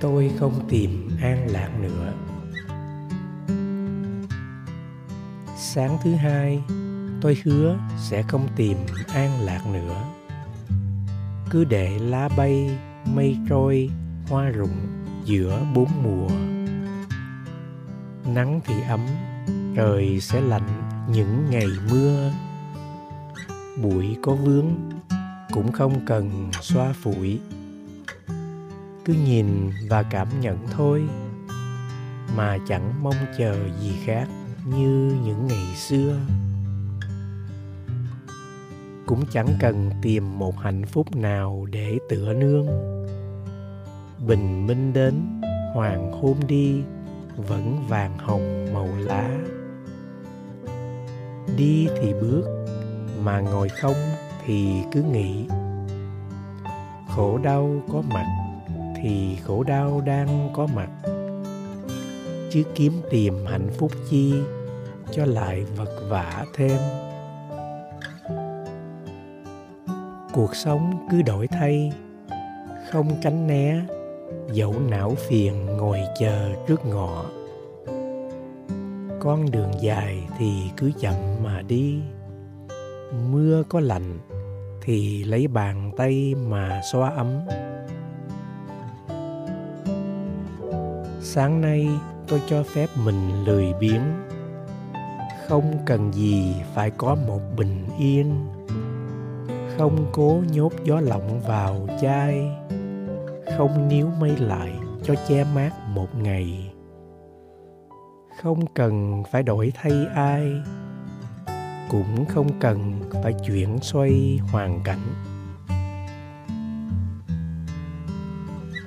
tôi không tìm an lạc nữa. Sáng thứ hai, tôi hứa sẽ không tìm an lạc nữa. Cứ để lá bay, mây trôi, hoa rụng giữa bốn mùa. Nắng thì ấm, trời sẽ lạnh những ngày mưa. Bụi có vướng cũng không cần xoa phủi cứ nhìn và cảm nhận thôi, mà chẳng mong chờ gì khác như những ngày xưa. Cũng chẳng cần tìm một hạnh phúc nào để tựa nương. Bình minh đến, hoàng hôn đi, vẫn vàng hồng màu lá. Đi thì bước, mà ngồi không thì cứ nghĩ khổ đau có mặt thì khổ đau đang có mặt. Chứ kiếm tìm hạnh phúc chi cho lại vật vả thêm. Cuộc sống cứ đổi thay, không tránh né, dẫu não phiền ngồi chờ trước ngọ. Con đường dài thì cứ chậm mà đi, mưa có lạnh thì lấy bàn tay mà xoa ấm. Sáng nay tôi cho phép mình lười biếng. Không cần gì phải có một bình yên. Không cố nhốt gió lộng vào chai. Không níu mây lại cho che mát một ngày. Không cần phải đổi thay ai. Cũng không cần phải chuyển xoay hoàn cảnh.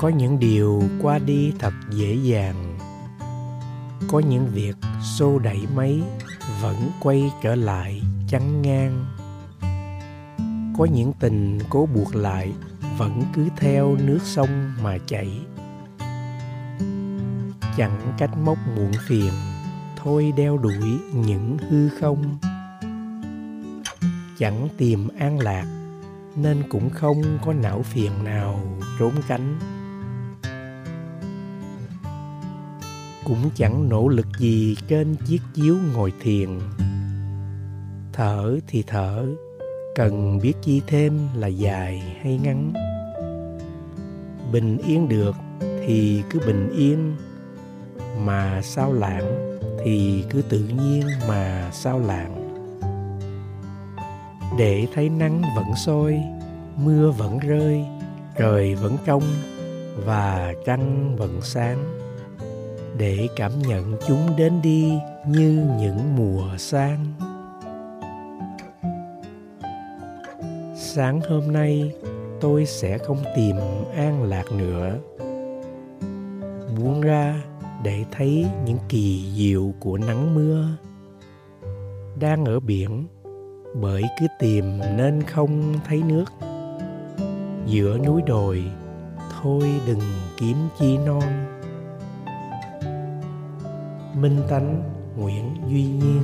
Có những điều qua đi thật dễ dàng. Có những việc xô đẩy mấy, vẫn quay trở lại chắn ngang. Có những tình cố buộc lại, vẫn cứ theo nước sông mà chảy. Chẳng cách mốc muộn phiền, thôi đeo đuổi những hư không. Chẳng tìm an lạc, nên cũng không có não phiền nào trốn tránh. Cũng chẳng nỗ lực gì trên chiếc chiếu ngồi thiền. Thở thì thở, cần biết chi thêm là dài hay ngắn. Bình yên được thì cứ bình yên, mà sao lãng thì cứ tự nhiên mà sao lãng để thấy nắng vẫn sôi mưa vẫn rơi, trời vẫn trong và trăng vẫn sáng để cảm nhận chúng đến đi như những mùa sang. Sáng hôm nay, tôi sẽ không tìm an lạc nữa. Buông ra để thấy những kỳ diệu của nắng mưa đang ở biển, bởi cứ tìm nên không thấy nước. Giữa núi đồi, thôi đừng kiếm chi non minh tánh nguyễn duy nhiên.